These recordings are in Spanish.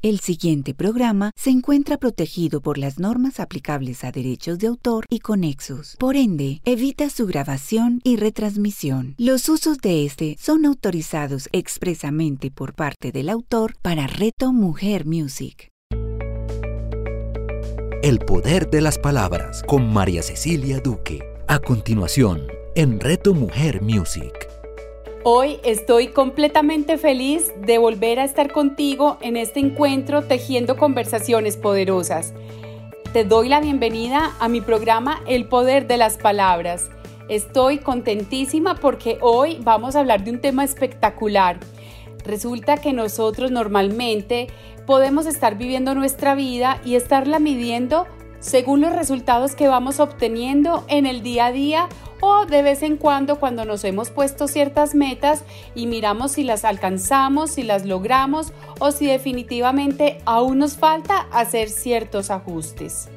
El siguiente programa se encuentra protegido por las normas aplicables a derechos de autor y conexos. Por ende, evita su grabación y retransmisión. Los usos de este son autorizados expresamente por parte del autor para Reto Mujer Music. El poder de las palabras con María Cecilia Duque. A continuación, en Reto Mujer Music. Hoy estoy completamente feliz de volver a estar contigo en este encuentro tejiendo conversaciones poderosas. Te doy la bienvenida a mi programa El Poder de las Palabras. Estoy contentísima porque hoy vamos a hablar de un tema espectacular. Resulta que nosotros normalmente podemos estar viviendo nuestra vida y estarla midiendo según los resultados que vamos obteniendo en el día a día o de vez en cuando cuando nos hemos puesto ciertas metas y miramos si las alcanzamos, si las logramos o si definitivamente aún nos falta hacer ciertos ajustes.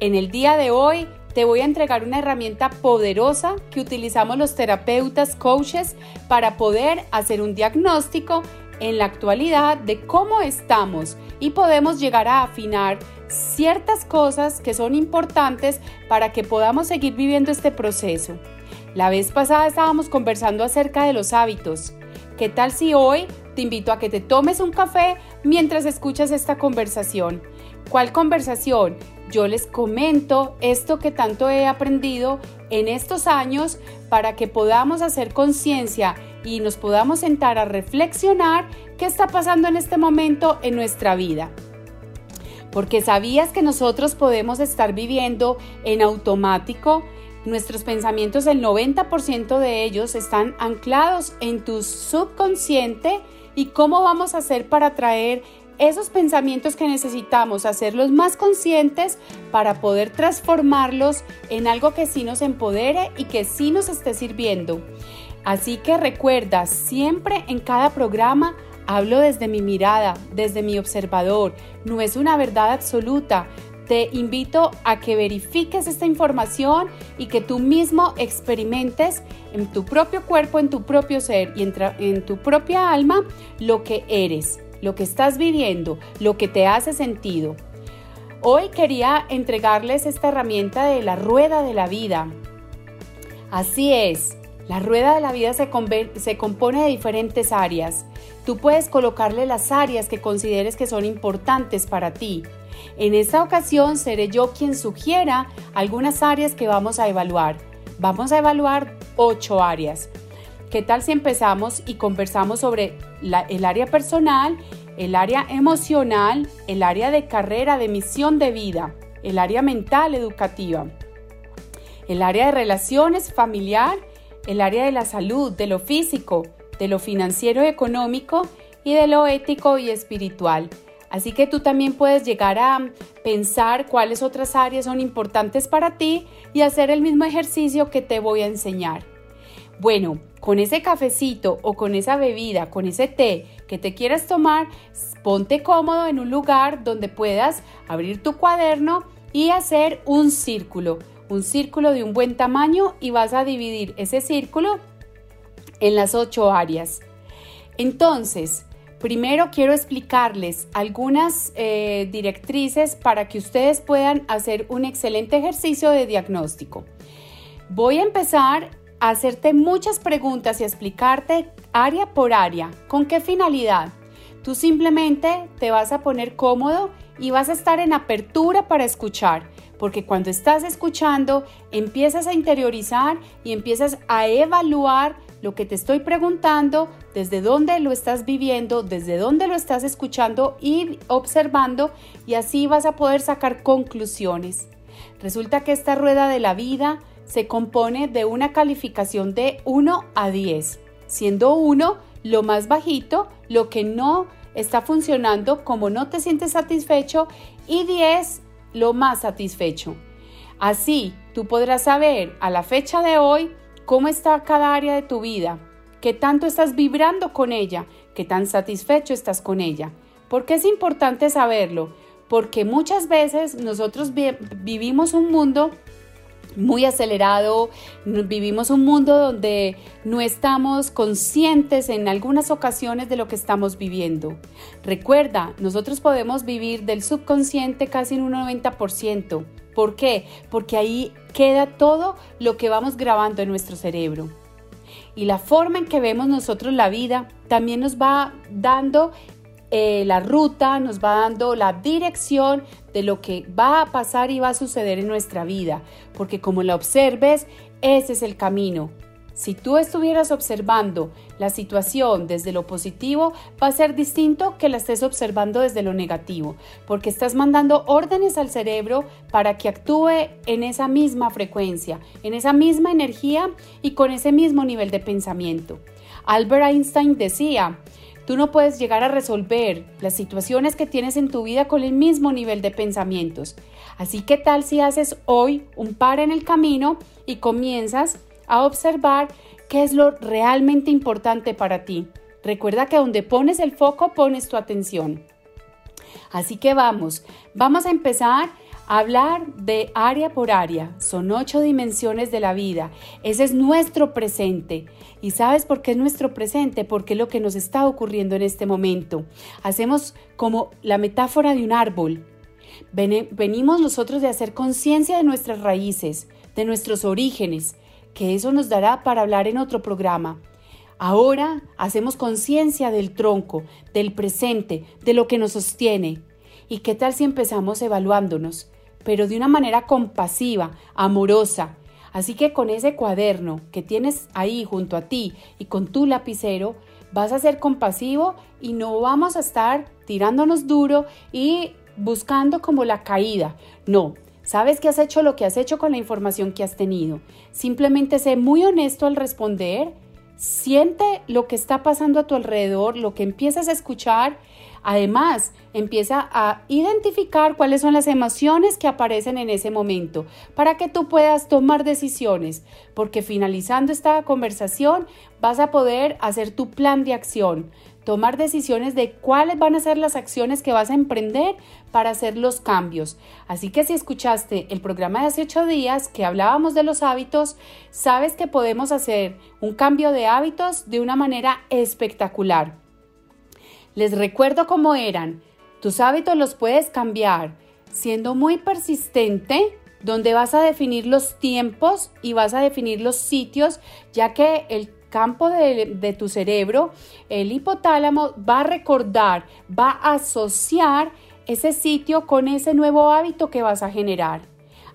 En el día de hoy te voy a entregar una herramienta poderosa que utilizamos los terapeutas, coaches, para poder hacer un diagnóstico en la actualidad de cómo estamos y podemos llegar a afinar ciertas cosas que son importantes para que podamos seguir viviendo este proceso. La vez pasada estábamos conversando acerca de los hábitos. ¿Qué tal si hoy te invito a que te tomes un café mientras escuchas esta conversación? ¿Cuál conversación? Yo les comento esto que tanto he aprendido en estos años para que podamos hacer conciencia y nos podamos sentar a reflexionar qué está pasando en este momento en nuestra vida porque sabías que nosotros podemos estar viviendo en automático. Nuestros pensamientos, el 90% de ellos están anclados en tu subconsciente y cómo vamos a hacer para traer esos pensamientos que necesitamos, hacerlos más conscientes para poder transformarlos en algo que sí nos empodere y que sí nos esté sirviendo. Así que recuerda, siempre en cada programa Hablo desde mi mirada, desde mi observador, no es una verdad absoluta. Te invito a que verifiques esta información y que tú mismo experimentes en tu propio cuerpo, en tu propio ser y en, tu propia alma lo que eres, lo que estás viviendo, lo que te hace sentido. Hoy quería entregarles esta herramienta de la rueda de la vida. Así es, la rueda de la vida se, se compone de diferentes áreas. Tú puedes colocarle las áreas que consideres que son importantes para ti. En esta ocasión seré yo quien sugiera algunas áreas que vamos a evaluar. Vamos a evaluar ocho áreas. ¿Qué tal si empezamos y conversamos sobre el área personal, el área emocional, el área de carrera, de misión de vida, el área mental, educativa, el área de relaciones familiar, el área de la salud, de lo físico, de lo financiero y económico y de lo ético y espiritual. Así que tú también puedes llegar a pensar cuáles otras áreas son importantes para ti y hacer el mismo ejercicio que te voy a enseñar. Bueno, con ese cafecito o con esa bebida, con ese té que te quieras tomar, ponte cómodo en un lugar donde puedas abrir tu cuaderno y hacer un círculo, un círculo de un buen tamaño y vas a dividir ese círculo en las ocho áreas. Entonces, primero quiero explicarles algunas eh, directrices para que ustedes puedan hacer un excelente ejercicio de diagnóstico. Voy a empezar a hacerte muchas preguntas y explicarte área por área. ¿Con qué finalidad? Tú simplemente te vas a poner cómodo y vas a estar en apertura para escuchar, porque cuando estás escuchando empiezas a interiorizar y empiezas a evaluar lo que te estoy preguntando, desde dónde lo estás viviendo, desde dónde lo estás escuchando y observando y así vas a poder sacar conclusiones. Resulta que esta rueda de la vida se compone de una calificación de 1 a 10, siendo 1 lo más bajito, lo que no está funcionando como no te sientes satisfecho y 10 lo más satisfecho. Así, tú podrás saber a la fecha de hoy ¿Cómo está cada área de tu vida? ¿Qué tanto estás vibrando con ella? ¿Qué tan satisfecho estás con ella? ¿Por qué es importante saberlo? Porque muchas veces nosotros vivimos un mundo muy acelerado, vivimos un mundo donde no estamos conscientes en algunas ocasiones de lo que estamos viviendo. Recuerda, nosotros podemos vivir del subconsciente casi en un 90%. ¿Por qué? Porque ahí queda todo lo que vamos grabando en nuestro cerebro. Y la forma en que vemos nosotros la vida también nos va dando eh, la ruta, nos va dando la dirección de lo que va a pasar y va a suceder en nuestra vida, porque como la observes, ese es el camino. Si tú estuvieras observando la situación desde lo positivo, va a ser distinto que la estés observando desde lo negativo, porque estás mandando órdenes al cerebro para que actúe en esa misma frecuencia, en esa misma energía y con ese mismo nivel de pensamiento. Albert Einstein decía, Tú no puedes llegar a resolver las situaciones que tienes en tu vida con el mismo nivel de pensamientos. Así que tal si haces hoy un par en el camino y comienzas a observar qué es lo realmente importante para ti. Recuerda que donde pones el foco pones tu atención. Así que vamos, vamos a empezar Hablar de área por área son ocho dimensiones de la vida. Ese es nuestro presente. ¿Y sabes por qué es nuestro presente? Porque es lo que nos está ocurriendo en este momento. Hacemos como la metáfora de un árbol. Venimos nosotros de hacer conciencia de nuestras raíces, de nuestros orígenes, que eso nos dará para hablar en otro programa. Ahora hacemos conciencia del tronco, del presente, de lo que nos sostiene. ¿Y qué tal si empezamos evaluándonos? Pero de una manera compasiva, amorosa. Así que con ese cuaderno que tienes ahí junto a ti y con tu lapicero, vas a ser compasivo y no vamos a estar tirándonos duro y buscando como la caída. No, sabes que has hecho lo que has hecho con la información que has tenido. Simplemente sé muy honesto al responder, siente lo que está pasando a tu alrededor, lo que empiezas a escuchar Además, empieza a identificar cuáles son las emociones que aparecen en ese momento para que tú puedas tomar decisiones, porque finalizando esta conversación vas a poder hacer tu plan de acción, tomar decisiones de cuáles van a ser las acciones que vas a emprender para hacer los cambios. Así que si escuchaste el programa de hace ocho días que hablábamos de los hábitos, sabes que podemos hacer un cambio de hábitos de una manera espectacular. Les recuerdo cómo eran. Tus hábitos los puedes cambiar siendo muy persistente, donde vas a definir los tiempos y vas a definir los sitios, ya que el campo de, tu cerebro, el hipotálamo, va a recordar, va a asociar ese sitio con ese nuevo hábito que vas a generar.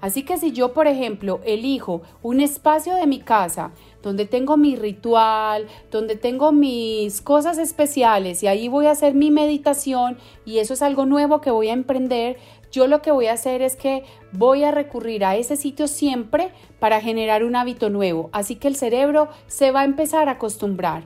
Así que si yo, por ejemplo, elijo un espacio de mi casa donde tengo mi ritual, donde tengo mis cosas especiales y ahí voy a hacer mi meditación y eso es algo nuevo que voy a emprender, yo lo que voy a hacer es que voy a recurrir a ese sitio siempre para generar un hábito nuevo. Así que el cerebro se va a empezar a acostumbrar.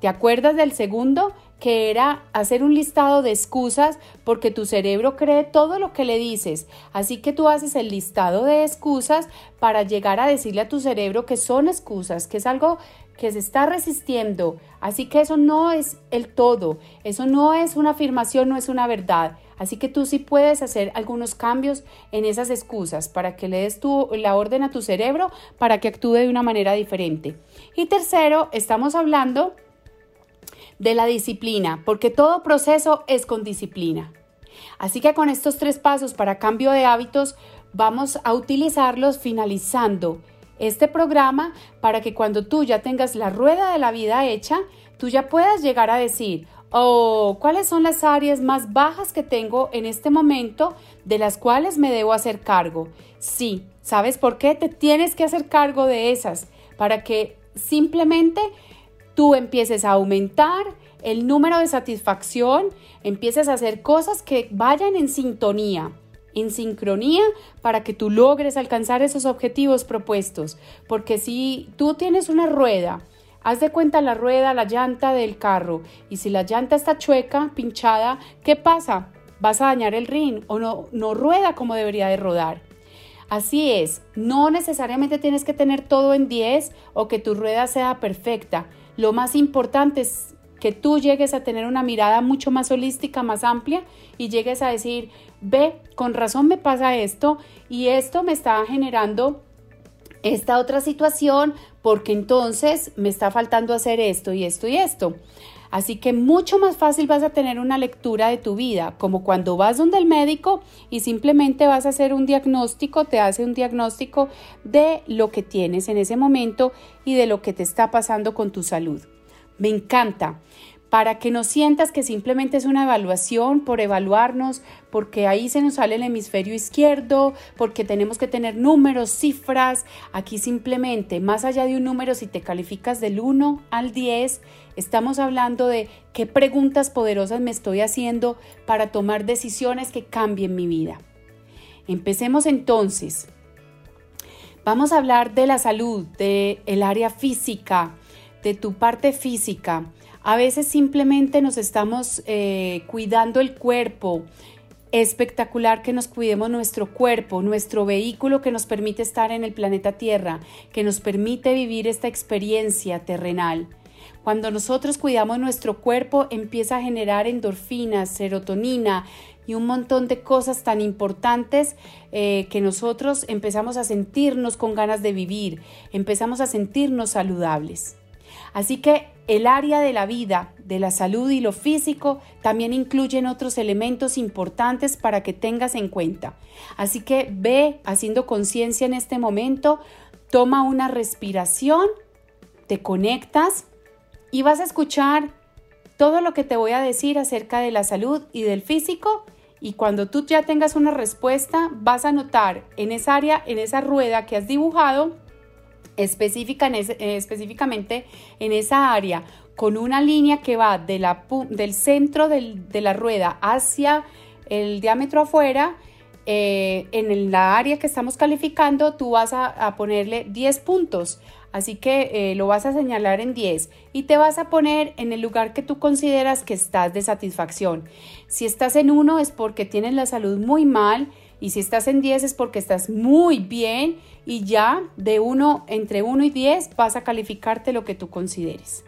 ¿Te acuerdas del segundo? Que era hacer un listado de excusas porque tu cerebro cree todo lo que le dices. Así que tú haces el listado de excusas para llegar a decirle a tu cerebro que son excusas, que es algo que se está resistiendo. Así que eso no es el todo, eso no es una afirmación, no es una verdad. Así que tú sí puedes hacer algunos cambios en esas excusas para que le des tu, la orden a tu cerebro para que actúe de una manera diferente. Y tercero, estamos hablando de la disciplina, porque todo proceso es con disciplina. Así que con estos tres pasos para cambio de hábitos vamos a utilizarlos finalizando este programa para que cuando tú ya tengas la rueda de la vida hecha, tú ya puedas llegar a decir, oh, ¿cuáles son las áreas más bajas que tengo en este momento de las cuales me debo hacer cargo? Sí, ¿sabes por qué? Te tienes que hacer cargo de esas para que simplemente tú empieces a aumentar el número de satisfacción, empieces a hacer cosas que vayan en sintonía, en sincronía para que tú logres alcanzar esos objetivos propuestos. Porque si tú tienes una rueda, haz de cuenta la rueda, la llanta del carro, y si la llanta está chueca, pinchada, ¿qué pasa? Vas a dañar el ring o no, no rueda como debería de rodar. Así es, no necesariamente tienes que tener todo en 10 o que tu rueda sea perfecta. Lo más importante es que tú llegues a tener una mirada mucho más holística, más amplia y llegues a decir, ve, con razón me pasa esto y esto me está generando esta otra situación porque entonces me está faltando hacer esto y esto y esto. Así que mucho más fácil vas a tener una lectura de tu vida, como cuando vas donde el médico y simplemente vas a hacer un diagnóstico, te hace un diagnóstico de lo que tienes en ese momento y de lo que te está pasando con tu salud. Me encanta para que no sientas que simplemente es una evaluación por evaluarnos, porque ahí se nos sale el hemisferio izquierdo, porque tenemos que tener números, cifras. Aquí simplemente, más allá de un número, si te calificas del 1 al 10, estamos hablando de qué preguntas poderosas me estoy haciendo para tomar decisiones que cambien mi vida. Empecemos entonces. Vamos a hablar de la salud, del el área física, de tu parte física a veces simplemente nos estamos eh, cuidando el cuerpo. Espectacular que nos cuidemos nuestro cuerpo, nuestro vehículo que nos permite estar en el planeta Tierra, que nos permite vivir esta experiencia terrenal. Cuando nosotros cuidamos nuestro cuerpo empieza a generar endorfinas, serotonina y un montón de cosas tan importantes eh, que nosotros empezamos a sentirnos con ganas de vivir, empezamos a sentirnos saludables. Así que el área de la vida, de la salud y lo físico también incluyen otros elementos importantes para que tengas en cuenta. Así que ve haciendo conciencia en este momento, toma una respiración, te conectas y vas a escuchar todo lo que te voy a decir acerca de la salud y del físico y cuando tú ya tengas una respuesta vas a notar en esa área, en esa rueda que has dibujado, específica eh, específicamente en esa área con una línea que va de la, del centro de la rueda hacia el diámetro afuera, eh, en la área que estamos calificando, tú vas a, ponerle 10 puntos. Así que eh, lo vas a señalar en 10 y te vas a poner en el lugar que tú consideras que estás de satisfacción. Si estás en 1 es porque tienes la salud muy mal y si estás en 10 es porque estás muy bien y ya de 1 entre 1 y 10 vas a calificarte lo que tú consideres.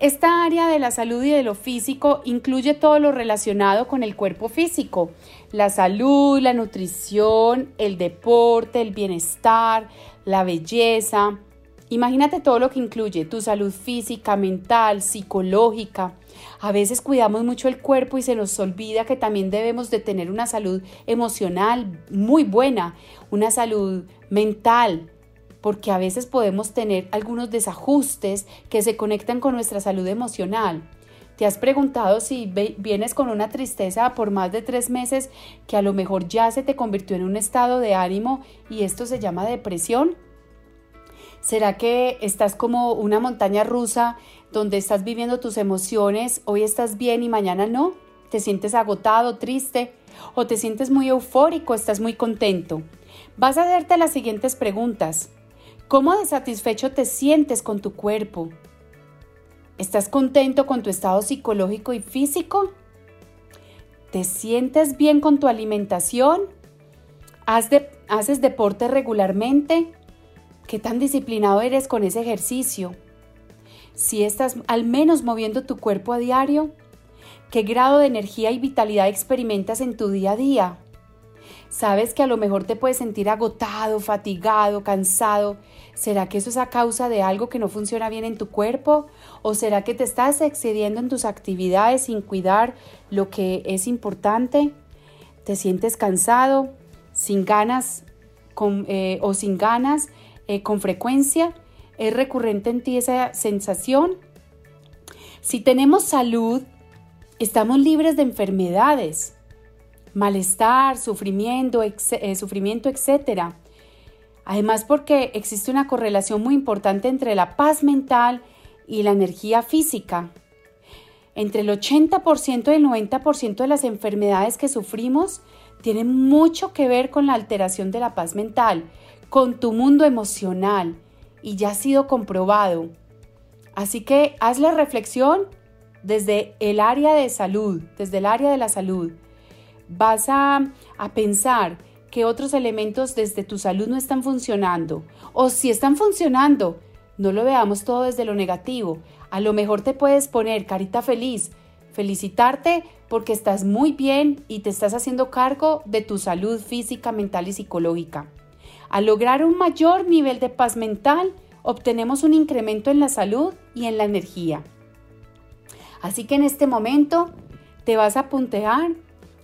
Esta área de la salud y de lo físico incluye todo lo relacionado con el cuerpo físico, la salud, la nutrición, el deporte, el bienestar, la belleza. Imagínate todo lo que incluye tu salud física, mental, psicológica. A veces cuidamos mucho el cuerpo y se nos olvida que también debemos de tener una salud emocional muy buena, una salud mental, porque a veces podemos tener algunos desajustes que se conectan con nuestra salud emocional. ¿Te has preguntado si vienes con una tristeza por más de tres meses que a lo mejor ya se te convirtió en un estado de ánimo y esto se llama depresión? ¿Será que estás como una montaña rusa donde estás viviendo tus emociones, hoy estás bien y mañana no? ¿Te sientes agotado, triste? ¿O te sientes muy eufórico, estás muy contento? Vas a hacerte las siguientes preguntas. ¿Cómo desatisfecho te sientes con tu cuerpo? ¿Estás contento con tu estado psicológico y físico? ¿Te sientes bien con tu alimentación? ¿Haces deporte regularmente? ¿Qué tan disciplinado eres con ese ejercicio? Si estás al menos moviendo tu cuerpo a diario, ¿qué grado de energía y vitalidad experimentas en tu día a día? Sabes que a lo mejor te puedes sentir agotado, fatigado, cansado. ¿Será que eso es a causa de algo que no funciona bien en tu cuerpo? ¿O será que te estás excediendo en tus actividades sin cuidar lo que es importante? ¿Te sientes cansado, sin ganas eh, o sin ganas eh, con frecuencia? ¿Es recurrente en ti esa sensación? Si tenemos salud, estamos libres de enfermedades malestar, sufrimiento, eh, sufrimiento, etc. Además porque existe una correlación muy importante entre la paz mental y la energía física. Entre el 80% y el 90% de las enfermedades que sufrimos tienen mucho que ver con la alteración de la paz mental, con tu mundo emocional, y ya ha sido comprobado. Así que haz la reflexión desde el área de salud, desde el área de la salud vas a, pensar que otros elementos desde tu salud no están funcionando o si están funcionando, no lo veamos todo desde lo negativo. A lo mejor te puedes poner carita feliz, felicitarte porque estás muy bien y te estás haciendo cargo de tu salud física, mental y psicológica. Al lograr un mayor nivel de paz mental, obtenemos un incremento en la salud y en la energía. Así que en este momento te vas a puntear,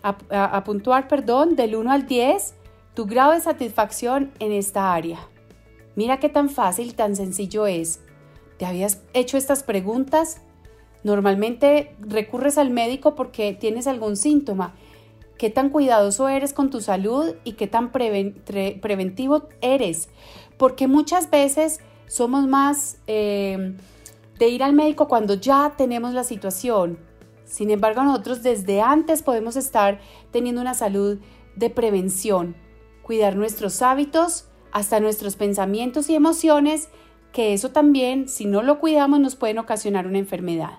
a, puntuar, perdón, del 1 al 10 tu grado de satisfacción en esta área. Mira qué tan fácil, tan sencillo es. ¿Te habías hecho estas preguntas? Normalmente recurres al médico porque tienes algún síntoma. ¿Qué tan cuidadoso eres con tu salud y qué tan preventivo eres? Porque muchas veces somos más eh, de ir al médico cuando ya tenemos la situación. Sin embargo, nosotros desde antes podemos estar teniendo una salud de prevención, cuidar nuestros hábitos, hasta nuestros pensamientos y emociones, que eso también, si no lo cuidamos, nos pueden ocasionar una enfermedad.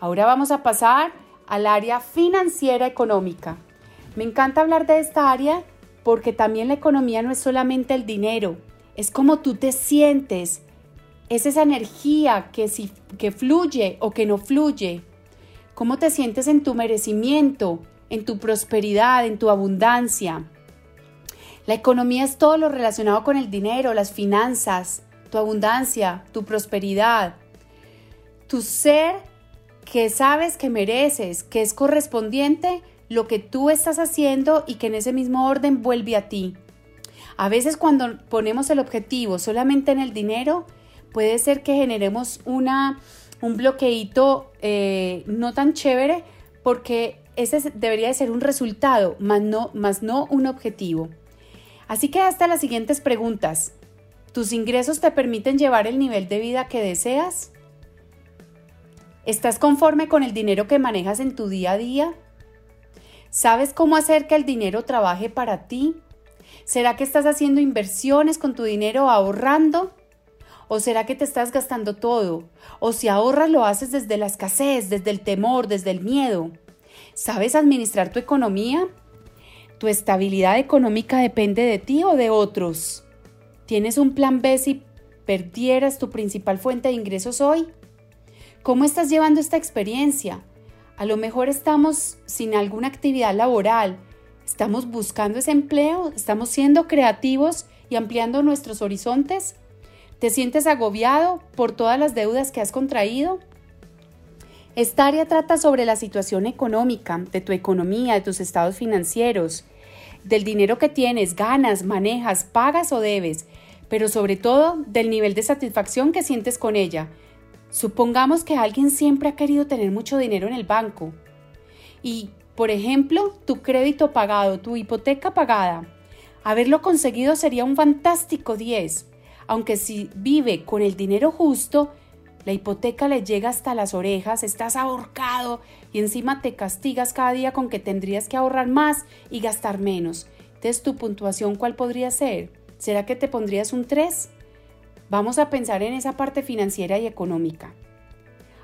Ahora vamos a pasar al área financiera económica. Me encanta hablar de esta área porque también la economía no es solamente el dinero, es como tú te sientes, es esa energía que, si, que fluye o que no fluye, cómo te sientes en tu merecimiento, en tu prosperidad, en tu abundancia. La economía es todo lo relacionado con el dinero, las finanzas, tu abundancia, tu prosperidad, tu ser que sabes que mereces, que es correspondiente lo que tú estás haciendo y que en ese mismo orden vuelve a ti. A veces cuando ponemos el objetivo solamente en el dinero, puede ser que generemos una, un bloqueito eh, no tan chévere porque ese debería de ser un resultado, más no, más no un objetivo. Así que hasta las siguientes preguntas. ¿Tus ingresos te permiten llevar el nivel de vida que deseas? ¿Estás conforme con el dinero que manejas en tu día a día? ¿Sabes cómo hacer que el dinero trabaje para ti? ¿Será que estás haciendo inversiones con tu dinero ahorrando? ¿O será que te estás gastando todo? ¿O si ahorras lo haces desde la escasez, desde el temor, desde el miedo? ¿Sabes administrar tu economía? ¿Tu estabilidad económica depende de ti o de otros? ¿Tienes un plan B si perdieras tu principal fuente de ingresos hoy? ¿Cómo estás llevando esta experiencia? A lo mejor estamos sin alguna actividad laboral, estamos buscando ese empleo, estamos siendo creativos y ampliando nuestros horizontes. ¿Te sientes agobiado por todas las deudas que has contraído? Esta área trata sobre la situación económica, de tu economía, de tus estados financieros, del dinero que tienes, ganas, manejas, pagas o debes, pero sobre todo del nivel de satisfacción que sientes con ella. Supongamos que alguien siempre ha querido tener mucho dinero en el banco y, por ejemplo, tu crédito pagado, tu hipoteca pagada. Haberlo conseguido sería un fantástico 10, aunque si vive con el dinero justo, la hipoteca le llega hasta las orejas, estás ahorcado y encima te castigas cada día con que tendrías que ahorrar más y gastar menos. Entonces, ¿tu puntuación cuál podría ser? ¿Será que te pondrías un 3? Vamos a pensar en esa parte financiera y económica.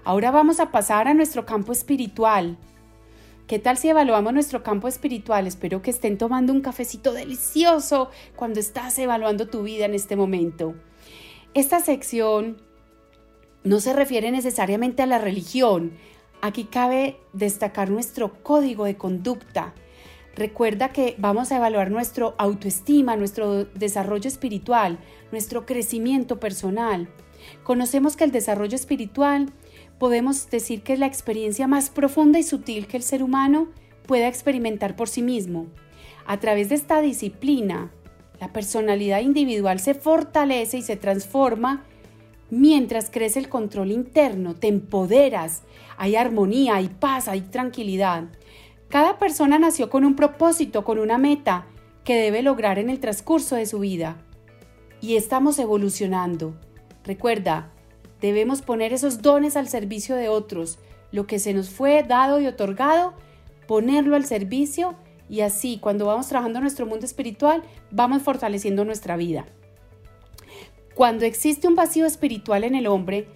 Ahora vamos a pasar a nuestro campo espiritual. ¿Qué tal si evaluamos nuestro campo espiritual? Espero que estén tomando un cafecito delicioso cuando estás evaluando tu vida en este momento. Esta sección no se refiere necesariamente a la religión. Aquí cabe destacar nuestro código de conducta. Recuerda que vamos a evaluar nuestro autoestima, nuestro desarrollo espiritual, nuestro crecimiento personal. Conocemos que el desarrollo espiritual podemos decir que es la experiencia más profunda y sutil que el ser humano pueda experimentar por sí mismo. A través de esta disciplina, la personalidad individual se fortalece y se transforma Mientras crece el control interno, te empoderas, hay armonía, hay paz, hay tranquilidad. Cada persona nació con un propósito, con una meta que debe lograr en el transcurso de su vida. Y estamos evolucionando. Recuerda, debemos poner esos dones al servicio de otros, lo que se nos fue dado y otorgado, ponerlo al servicio y así cuando vamos trabajando nuestro mundo espiritual, vamos fortaleciendo nuestra vida. Cuando existe un vacío espiritual en el hombre,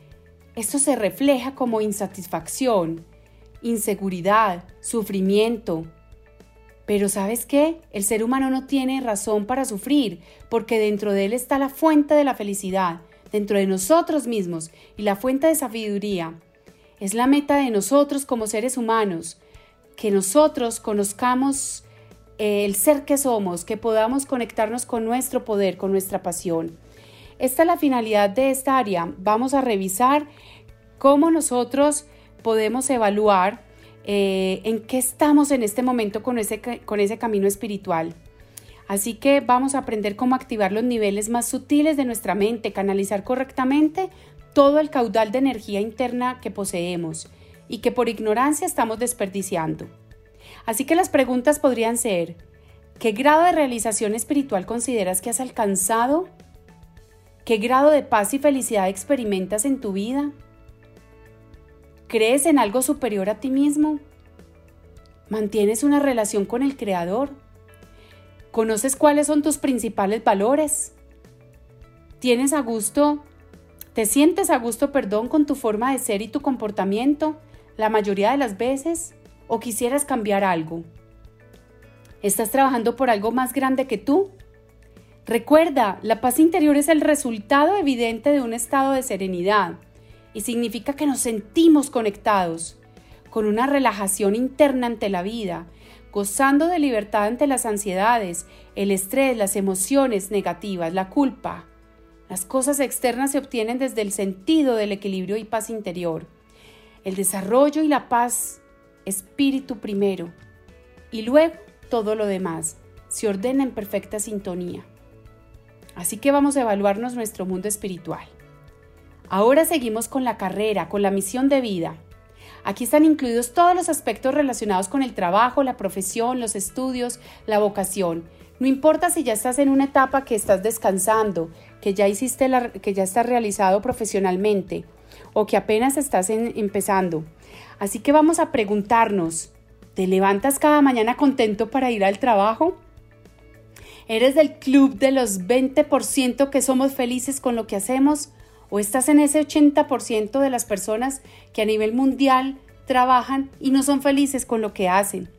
esto se refleja como insatisfacción, inseguridad, sufrimiento. Pero ¿sabes qué? El ser humano no tiene razón para sufrir, porque dentro de él está la fuente de la felicidad, dentro de nosotros mismos y la fuente de sabiduría. Es la meta de nosotros como seres humanos, que nosotros conozcamos eh, el ser que somos, que podamos conectarnos con nuestro poder, con nuestra pasión. Esta es la finalidad de esta área. Vamos a revisar cómo nosotros podemos evaluar eh, en qué estamos en este momento con ese, con ese camino espiritual. Así que vamos a aprender cómo activar los niveles más sutiles de nuestra mente, canalizar correctamente todo el caudal de energía interna que poseemos y que por ignorancia estamos desperdiciando. Así que las preguntas podrían ser, ¿qué grado de realización espiritual consideras que has alcanzado? ¿Qué grado de paz y felicidad experimentas en tu vida? ¿Crees en algo superior a ti mismo? ¿Mantienes una relación con el Creador? ¿Conoces cuáles son tus principales valores? ¿Tienes a gusto? ¿Te sientes a gusto, perdón, con tu forma de ser y tu comportamiento la mayoría de las veces? ¿O quisieras cambiar algo? ¿Estás trabajando por algo más grande que tú? Recuerda, la paz interior es el resultado evidente de un estado de serenidad y significa que nos sentimos conectados, con una relajación interna ante la vida, gozando de libertad ante las ansiedades, el estrés, las emociones negativas, la culpa. Las cosas externas se obtienen desde el sentido del equilibrio y paz interior. El desarrollo y la paz, espíritu primero, y luego todo lo demás, se ordena en perfecta sintonía. Así que vamos a evaluarnos nuestro mundo espiritual. Ahora seguimos con la carrera, con la misión de vida. Aquí están incluidos todos los aspectos relacionados con el trabajo, la profesión, los estudios, la vocación. No importa si ya estás en una etapa que estás descansando, que ya hiciste que ya estás realizado profesionalmente o que apenas estás empezando. Así que vamos a preguntarnos, ¿te levantas cada mañana contento para ir al trabajo? ¿Eres del club de los 20% que somos felices con lo que hacemos? ¿O estás en ese 80% de las personas que a nivel mundial trabajan y no son felices con lo que hacen?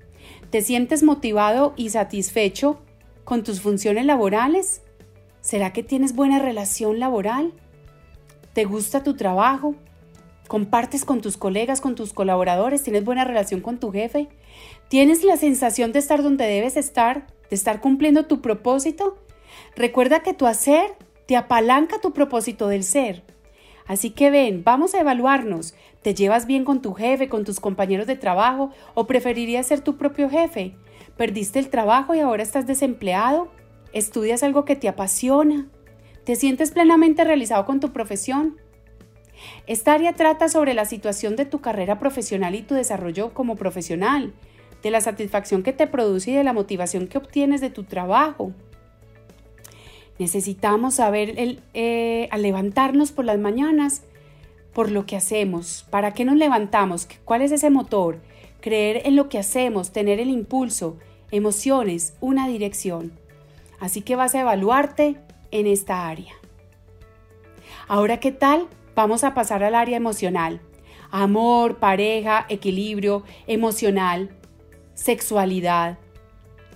¿Te sientes motivado y satisfecho con tus funciones laborales? ¿Será que tienes buena relación laboral? ¿Te gusta tu trabajo? ¿Compartes con tus colegas, con tus colaboradores? ¿Tienes buena relación con tu jefe? ¿Tienes la sensación de estar donde debes estar? ¿De estar cumpliendo tu propósito? Recuerda que tu hacer te apalanca tu propósito del ser. Así que ven, vamos a evaluarnos. ¿Te llevas bien con tu jefe, con tus compañeros de trabajo o preferirías ser tu propio jefe? ¿Perdiste el trabajo y ahora estás desempleado? ¿Estudias algo que te apasiona? ¿Te sientes plenamente realizado con tu profesión? Esta área trata sobre la situación de tu carrera profesional y tu desarrollo como profesional, de la satisfacción que te produce y de la motivación que obtienes de tu trabajo. Necesitamos saber eh, al levantarnos por las mañanas por lo que hacemos, para qué nos levantamos, cuál es ese motor, creer en lo que hacemos, tener el impulso, emociones, una dirección. Así que vas a evaluarte en esta área. Ahora, ¿qué tal? Vamos a pasar al área emocional. Amor, pareja, equilibrio emocional, sexualidad.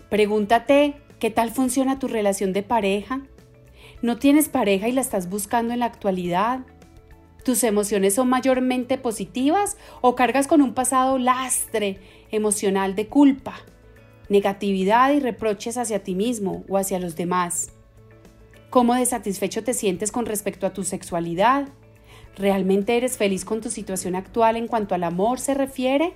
Pregúntate, ¿qué tal funciona tu relación de pareja? ¿No tienes pareja y la estás buscando en la actualidad? ¿Tus emociones son mayormente positivas o cargas con un pasado lastre emocional de culpa, negatividad y reproches hacia ti mismo o hacia los demás? ¿Cómo desatisfecho te sientes con respecto a tu sexualidad? ¿Realmente eres feliz con tu situación actual en cuanto al amor se refiere?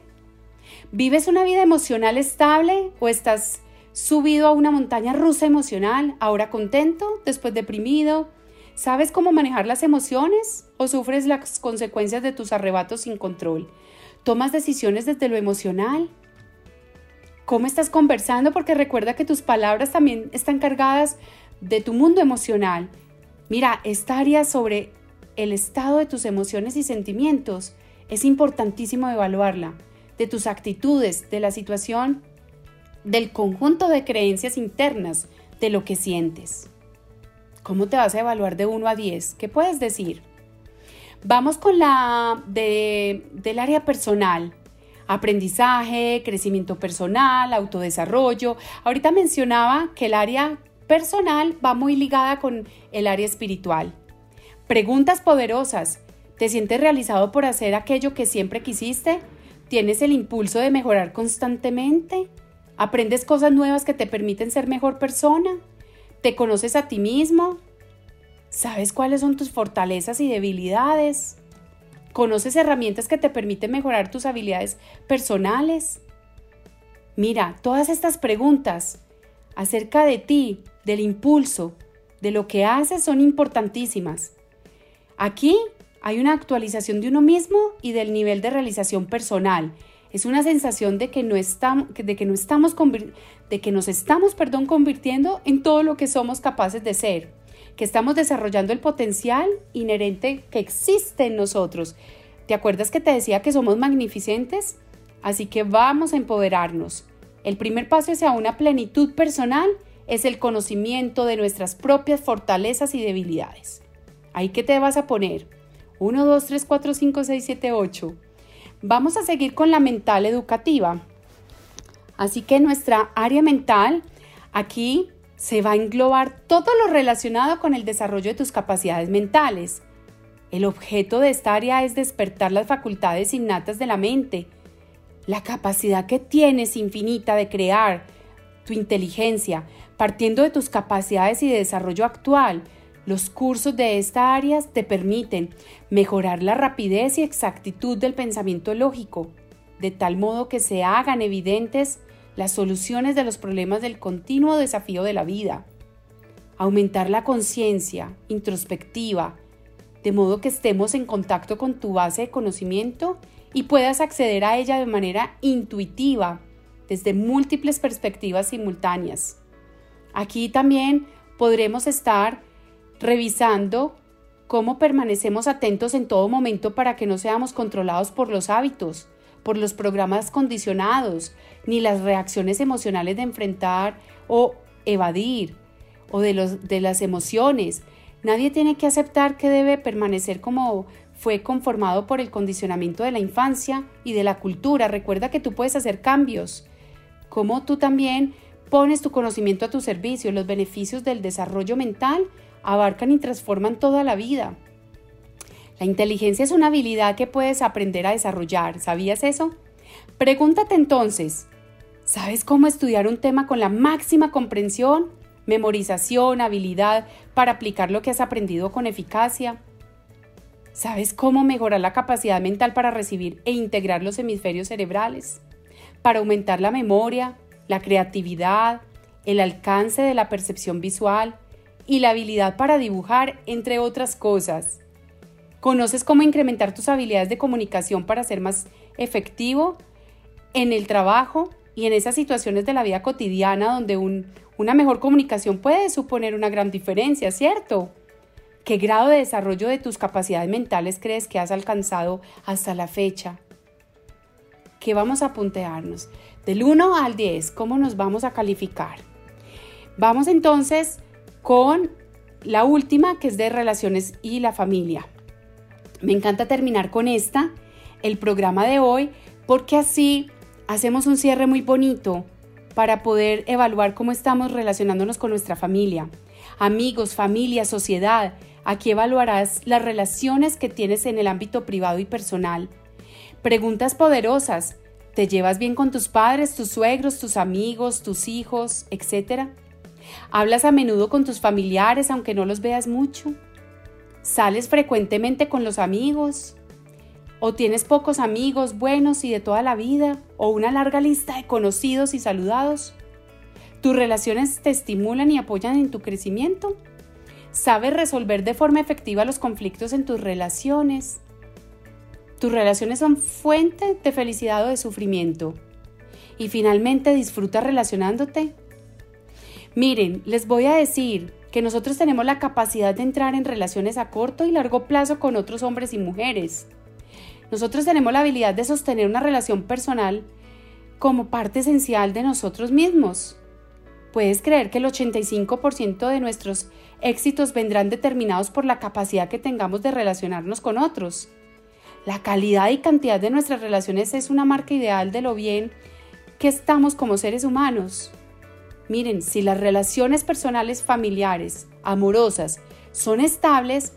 ¿Vives una vida emocional estable o estás subido a una montaña rusa emocional, ahora contento, después deprimido. ¿Sabes cómo manejar las emociones o sufres las consecuencias de tus arrebatos sin control? ¿Tomas decisiones desde lo emocional? ¿Cómo estás conversando? Porque recuerda que tus palabras también están cargadas de tu mundo emocional. Mira, esta área sobre el estado de tus emociones y sentimientos es importantísimo evaluarla, de tus actitudes, de la situación del conjunto de creencias internas de lo que sientes. ¿Cómo te vas a evaluar de 1 a 10? ¿Qué puedes decir? Vamos con la del área personal. Aprendizaje, crecimiento personal, autodesarrollo. Ahorita mencionaba que el área personal va muy ligada con el área espiritual. Preguntas poderosas. ¿Te sientes realizado por hacer aquello que siempre quisiste? ¿Tienes el impulso de mejorar constantemente? ¿Aprendes cosas nuevas que te permiten ser mejor persona? ¿Te conoces a ti mismo? ¿Sabes cuáles son tus fortalezas y debilidades? ¿Conoces herramientas que te permiten mejorar tus habilidades personales? Mira, todas estas preguntas acerca de ti, del impulso, de lo que haces son importantísimas. Aquí hay una actualización de uno mismo y del nivel de realización personal. Es una sensación de que, no estamos, de que, no estamos, de que nos estamos perdón, convirtiendo en todo lo que somos capaces de ser, que estamos desarrollando el potencial inherente que existe en nosotros. ¿Te acuerdas que te decía que somos magnificentes? Así que vamos a empoderarnos. El primer paso hacia una plenitud personal es el conocimiento de nuestras propias fortalezas y debilidades. ¿Ahí qué te vas a poner? 1, 2, 3, 4, 5, 6, 7, 8. Vamos a seguir con la mental educativa. Así que nuestra área mental aquí se va a englobar todo lo relacionado con el desarrollo de tus capacidades mentales. El objeto de esta área es despertar las facultades innatas de la mente, la capacidad que tienes infinita de crear, tu inteligencia, partiendo de tus capacidades y de desarrollo actual. Los cursos de esta área te permiten mejorar la rapidez y exactitud del pensamiento lógico, de tal modo que se hagan evidentes las soluciones de los problemas del continuo desafío de la vida. Aumentar la conciencia introspectiva, de modo que estemos en contacto con tu base de conocimiento y puedas acceder a ella de manera intuitiva, desde múltiples perspectivas simultáneas. Aquí también podremos estar revisando cómo permanecemos atentos en todo momento para que no seamos controlados por los hábitos, por los programas condicionados, ni las reacciones emocionales de enfrentar o evadir, o de, los, de las emociones, Nadie tiene que aceptar que debe permanecer como fue conformado por el condicionamiento de la infancia y de la cultura. Recuerda que tú puedes hacer cambios. Como tú también pones tu conocimiento a tu servicio, los beneficios del desarrollo mental abarcan y transforman toda la vida. La inteligencia es una habilidad que puedes aprender a desarrollar. ¿Sabías eso? Pregúntate entonces, ¿sabes cómo estudiar un tema con la máxima comprensión? memorización, habilidad para aplicar lo que has aprendido con eficacia. ¿Sabes cómo mejorar la capacidad mental para recibir e integrar los hemisferios cerebrales? Para aumentar la memoria, la creatividad, el alcance de la percepción visual y la habilidad para dibujar, entre otras cosas. ¿Conoces cómo incrementar tus habilidades de comunicación para ser más efectivo en el trabajo y en esas situaciones de la vida cotidiana donde un, una mejor comunicación puede suponer una gran diferencia, ¿cierto? ¿Qué grado de desarrollo de tus capacidades mentales crees que has alcanzado hasta la fecha? ¿Qué vamos a puntearnos? Del 1 al 10, ¿cómo nos vamos a calificar? Vamos entonces con la última, que es de relaciones y la familia. Me encanta terminar con esta, el programa de hoy, porque así hacemos un cierre muy bonito para poder evaluar cómo estamos relacionándonos con nuestra familia, amigos, familia, sociedad. Aquí evaluarás las relaciones que tienes en el ámbito privado y personal. Preguntas poderosas. ¿Te llevas bien con tus padres, tus suegros, tus amigos, tus hijos, etcétera? ¿Hablas a menudo con tus familiares aunque no los veas mucho? ¿Sales frecuentemente con los amigos? o tienes pocos amigos buenos y de toda la vida, o una larga lista de conocidos y saludados. ¿Tus relaciones te estimulan y apoyan en tu crecimiento? ¿Sabes resolver de forma efectiva los conflictos en tus relaciones? ¿Tus relaciones son fuente de felicidad o de sufrimiento? Y finalmente, ¿disfrutas relacionándote? Miren, les voy a decir que nosotros tenemos la capacidad de entrar en relaciones a corto y largo plazo con otros hombres y mujeres. Nosotros tenemos la habilidad de sostener una relación personal como parte esencial de nosotros mismos. Puedes creer que el 85% de nuestros éxitos vendrán determinados por la capacidad que tengamos de relacionarnos con otros. La calidad y cantidad de nuestras relaciones es una marca ideal de lo bien que estamos como seres humanos. Miren, si las relaciones personales familiares, amorosas, son estables,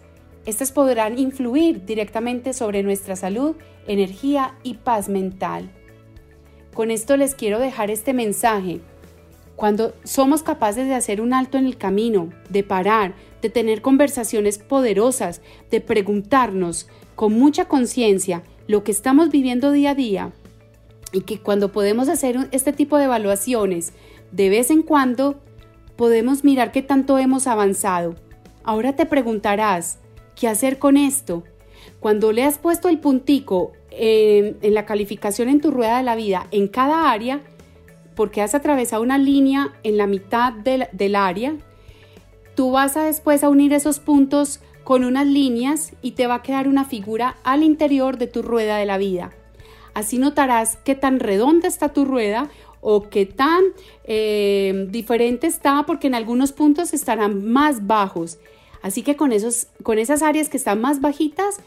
estas podrán influir directamente sobre nuestra salud, energía y paz mental. Con esto les quiero dejar este mensaje. Cuando somos capaces de hacer un alto en el camino, de parar, de tener conversaciones poderosas, de preguntarnos con mucha conciencia lo que estamos viviendo día a día, y que cuando podemos hacer este tipo de evaluaciones de vez en cuando, podemos mirar qué tanto hemos avanzado. Ahora te preguntarás, ¿qué hacer con esto? Cuando le has puesto el puntico en, la calificación en tu rueda de la vida en cada área, porque has atravesado una línea en la mitad del, del área, tú vas a después a unir esos puntos con unas líneas y te va a quedar una figura al interior de tu rueda de la vida. Así notarás qué tan redonda está tu rueda o qué tan eh, diferente está porque en algunos puntos estarán más bajos. Así que con, esos, con esas áreas que están más bajitas,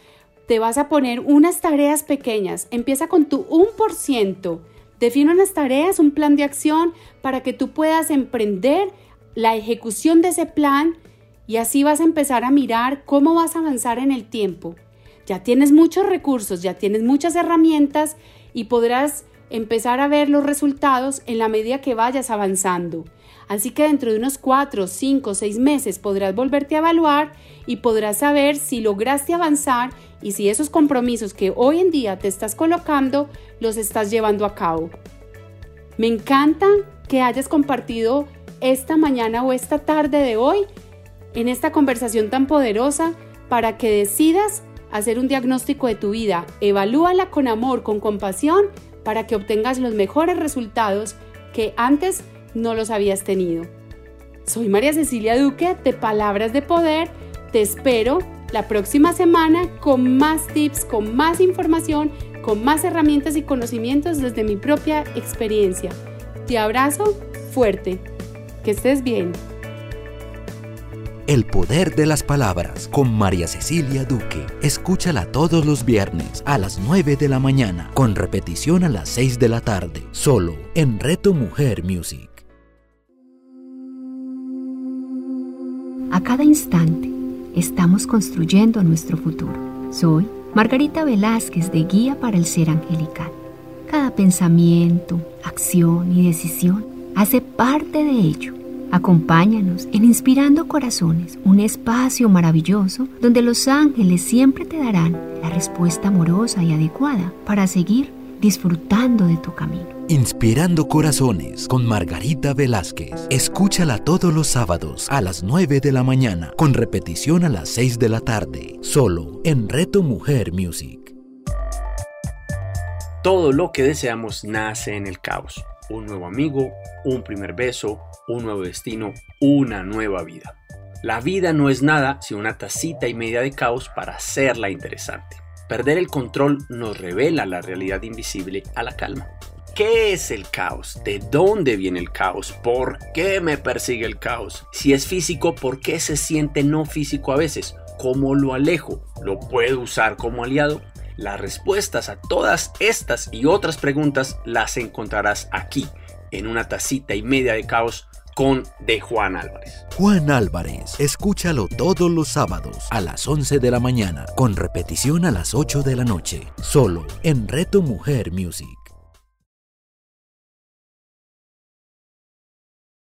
te vas a poner unas tareas pequeñas. Empieza con tu 1%. Define unas tareas, un plan de acción para que tú puedas emprender la ejecución de ese plan y así vas a empezar a mirar cómo vas a avanzar en el tiempo. Ya tienes muchos recursos, ya tienes muchas herramientas y podrás empezar a ver los resultados en la medida que vayas avanzando. Así que dentro de unos 4, 5, 6 meses podrás volverte a evaluar y podrás saber si lograste avanzar y si esos compromisos que hoy en día te estás colocando los estás llevando a cabo. Me encanta que hayas compartido esta mañana o esta tarde de hoy en esta conversación tan poderosa para que decidas hacer un diagnóstico de tu vida, evalúala con amor, con compasión, para que obtengas los mejores resultados que antes no los habías tenido. Soy María Cecilia Duque de Palabras de Poder. Te espero la próxima semana con más tips, con más información, con más herramientas y conocimientos desde mi propia experiencia. Te abrazo fuerte. Que estés bien. El poder de las palabras con María Cecilia Duque. Escúchala todos los viernes a las 9 de la mañana, con repetición a las 6 de la tarde, solo en Reto Mujer Music. A cada instante estamos construyendo nuestro futuro. Soy Margarita Velázquez de Guía para el Ser Angelical. Cada pensamiento, acción y decisión hace parte de ello Acompáñanos en Inspirando Corazones, un espacio maravilloso donde los ángeles siempre te darán la respuesta amorosa y adecuada para seguir disfrutando de tu camino. Inspirando Corazones con Margarita Velázquez. Escúchala todos los sábados a las 9 de la mañana, con repetición a las 6 de la tarde, solo en Reto Mujer Music. Todo lo que deseamos nace en el caos. Un nuevo amigo, un primer beso, un nuevo destino, una nueva vida. La vida no es nada sino una tacita y media de caos para hacerla interesante. Perder el control nos revela la realidad invisible a la calma. ¿Qué es el caos? ¿De dónde viene el caos? ¿Por qué me persigue el caos? Si es físico, ¿por qué se siente no físico a veces? ¿Cómo lo alejo? ¿Lo puedo usar como aliado? Las respuestas a todas estas y otras preguntas las encontrarás aquí, en una tacita y media de caos con de Juan Álvarez. Juan Álvarez, escúchalo todos los sábados a las 11 de la mañana, con repetición a las 8 de la noche, solo en Reto Mujer Music.